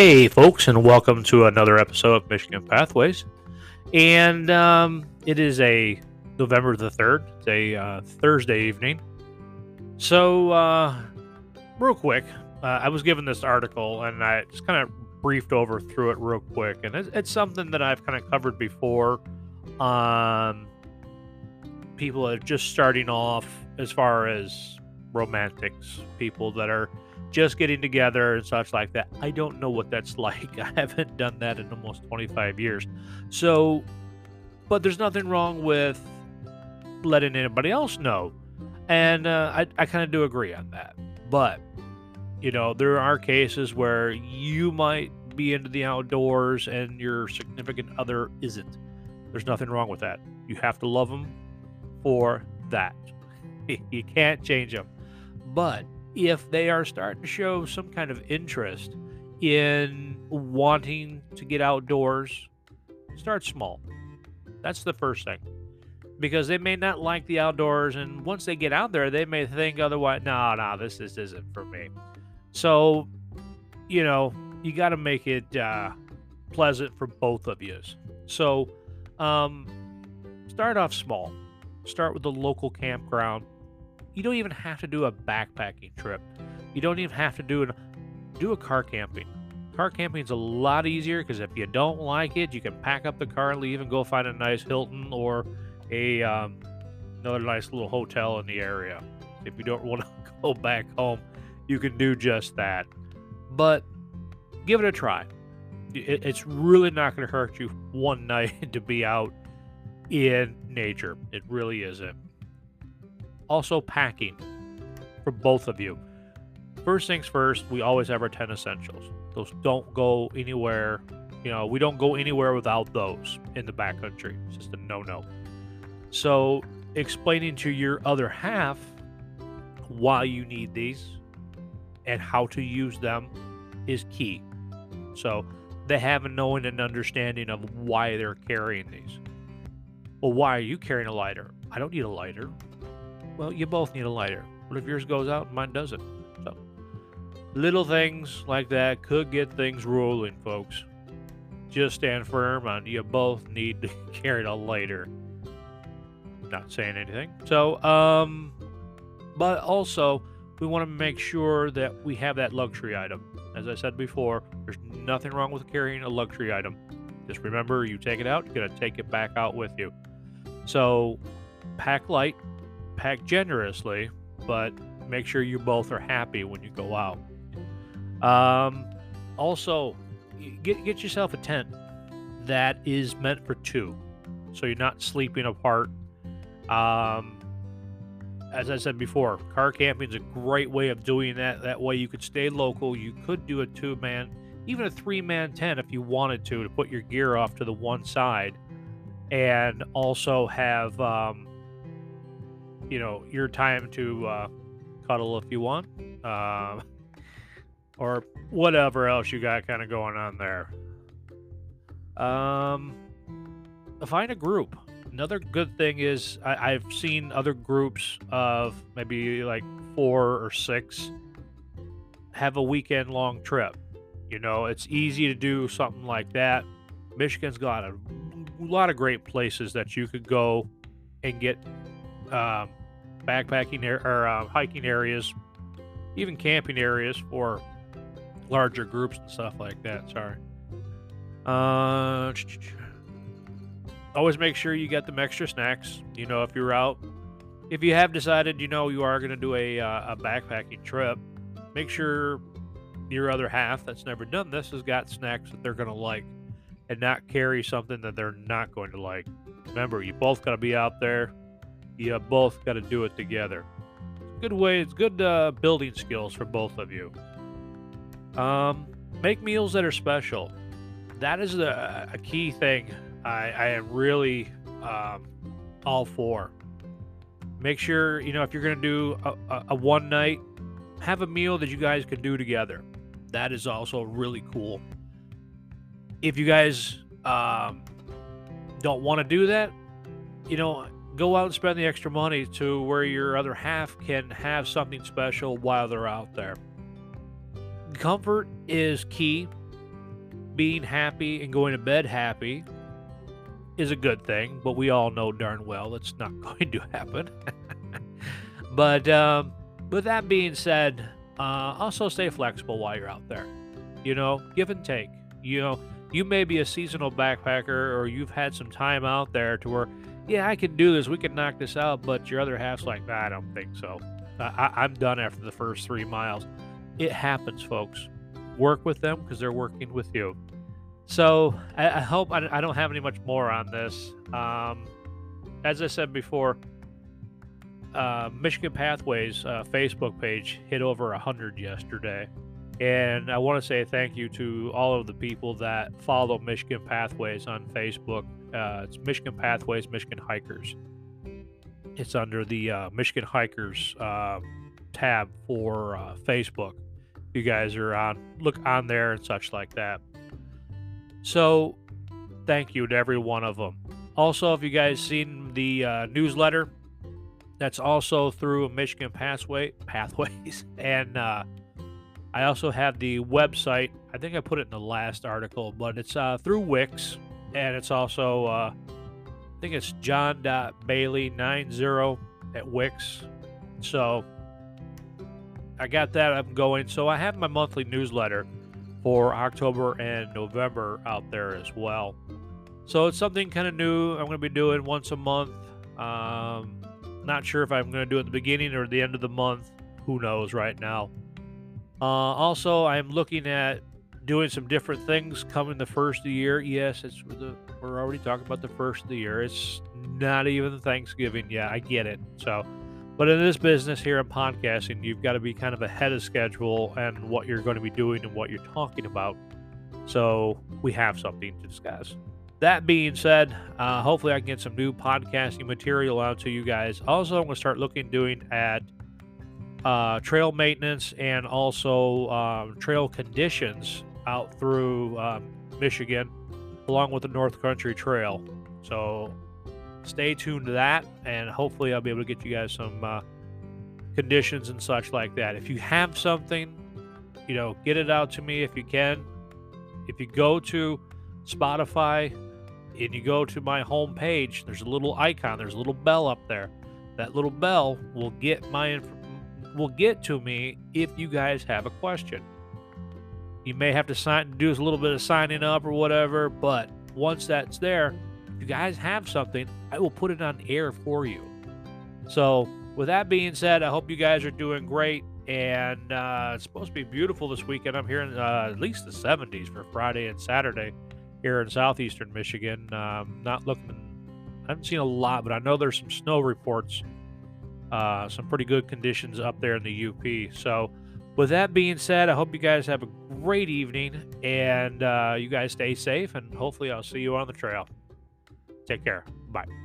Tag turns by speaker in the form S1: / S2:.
S1: Hey, folks, and welcome to another episode of Michigan Pathways. And um, it is a November the 3rd, it's a uh, Thursday evening. So, uh, real quick, uh, I was given this article and I just kind of briefed over through it real quick. And it's, it's something that I've kind of covered before. Um, people are just starting off as far as romantics, people that are just getting together and such like that. I don't know what that's like. I haven't done that in almost 25 years. So, but there's nothing wrong with letting anybody else know. And uh, I, I kind of do agree on that. But, you know, there are cases where you might be into the outdoors and your significant other isn't. There's nothing wrong with that. You have to love them for that. you can't change them. But if they are starting to show some kind of interest in wanting to get outdoors, start small. That's the first thing. Because they may not like the outdoors, and once they get out there, they may think otherwise, no, no, this, this isn't for me. So, you know, you got to make it uh, pleasant for both of you. So, um, start off small. Start with the local campground you don't even have to do a backpacking trip. You don't even have to do an do a car camping. Car camping is a lot easier because if you don't like it, you can pack up the car and leave and go find a nice Hilton or a um, another nice little hotel in the area. If you don't want to go back home, you can do just that. But give it a try. It's really not going to hurt you one night to be out in nature. It really isn't also packing for both of you. First things first, we always have our 10 essentials. Those don't go anywhere. You know, we don't go anywhere without those in the backcountry. It's just a no no. So, explaining to your other half why you need these and how to use them is key. So, they have a knowing and understanding of why they're carrying these. Well, why are you carrying a lighter? I don't need a lighter. Well, you both need a lighter. What if yours goes out and mine doesn't? So, little things like that could get things rolling, folks. Just stand firm on you both need to carry a lighter. Not saying anything. So, um, but also, we want to make sure that we have that luxury item. As I said before, there's nothing wrong with carrying a luxury item. Just remember, you take it out, you're going to take it back out with you. So, pack light, pack generously, but make sure you both are happy when you go out. Um, also, get get yourself a tent that is meant for two, so you're not sleeping apart. Um, as I said before, car camping is a great way of doing that. That way, you could stay local. You could do a two man, even a three man tent if you wanted to, to put your gear off to the one side, and also have um, you know your time to uh, cuddle if you want, uh, or whatever else you got kind of going on there. Um, find a group. Another good thing is I, I've seen other groups of maybe like four or six have a weekend long trip. You know, it's easy to do something like that. Michigan's got a lot of great places that you could go and get um, backpacking or uh, hiking areas, even camping areas for larger groups and stuff like that. Sorry. Uh, always make sure you get them extra snacks. You know, if you're out, if you have decided, you know, you are going to do a, uh, a backpacking trip, make sure your other half that's never done this has got snacks that they're going to like and not carry something that they're not going to like. Remember, you both got to be out there you both got to do it together. Good way, it's good uh, building skills for both of you. Um, make meals that are special. That is a, a key thing I, I am really um, all for. Make sure, you know, if you're going to do a, a, a one night, have a meal that you guys can do together. That is also really cool. If you guys um, don't want to do that, you know, go out and spend the extra money to where your other half can have something special while they're out there. Comfort is key. being happy and going to bed happy is a good thing, but we all know darn well it's not going to happen. but um, with that being said, uh, also stay flexible while you're out there. You know, give and take. You know, you may be a seasonal backpacker or you've had some time out there to where, yeah, I can do this, we can knock this out, but your other half's like, nah, I don't think so. I, I'm done after the first three miles. It happens, folks. Work with them because they're working with you. So I, I hope I, I, don't have any much more on this. Um, as I said before, uh, Michigan Pathways uh, Facebook page hit over 100 yesterday. And I want to say thank you to all of the people that follow Michigan Pathways on Facebook. Uh, it's Michigan Pathways, Michigan Hikers. It's under the uh, Michigan Hikers uh, tab for uh, Facebook. You guys are on, look on there and such like that. So, thank you to every one of them. Also, if you guys seen the uh, newsletter, that's also through Michigan Pathway Pathways, and uh, I also have the website. I think I put it in the last article, but it's uh, through Wix, and it's also uh, I think it's John Bailey 90 at Wix. So I got that up and going. So I have my monthly newsletter for October and November out there as well. So it's something kind of new. I'm going to be doing once a month. Um, not sure if I'm going to do it at the beginning or the end of the month. Who knows right now. Uh, also, I'm looking at doing some different things coming the first of the year. Yes, it's the, we're already talking about the first of the year. It's not even Thanksgiving yet. I get it. So, but in this business here in podcasting, you've got to be kind of ahead of schedule and what you're going to be doing and what you're talking about. So we have something to discuss. That being said, uh, hopefully I can get some new podcasting material out to you guys. Also, I'm going to start looking doing at uh, trail maintenance and also uh, trail conditions out through uh, Michigan, along with the North Country Trail. So stay tuned to that, and hopefully I'll be able to get you guys some uh, conditions and such like that. If you have something, you know, get it out to me if you can. If you go to Spotify and you go to my home page, there's a little icon, there's a little bell up there. That little bell will get my information will get to me if you guys have a question. You may have to sign, do a little bit of signing up or whatever, but once that's there, if you guys have something, I will put it on air for you. So, with that being said, I hope you guys are doing great. And uh, it's supposed to be beautiful this weekend. I'm hearing uh, at least the 70s for Friday and Saturday here in southeastern Michigan. Um, not looking, I haven't seen a lot, but I know there's some snow reports uh, some pretty good conditions up there in the UP. So, with that being said, I hope you guys have a great evening and uh, you guys stay safe, and hopefully, I'll see you on the trail. Take care. Bye.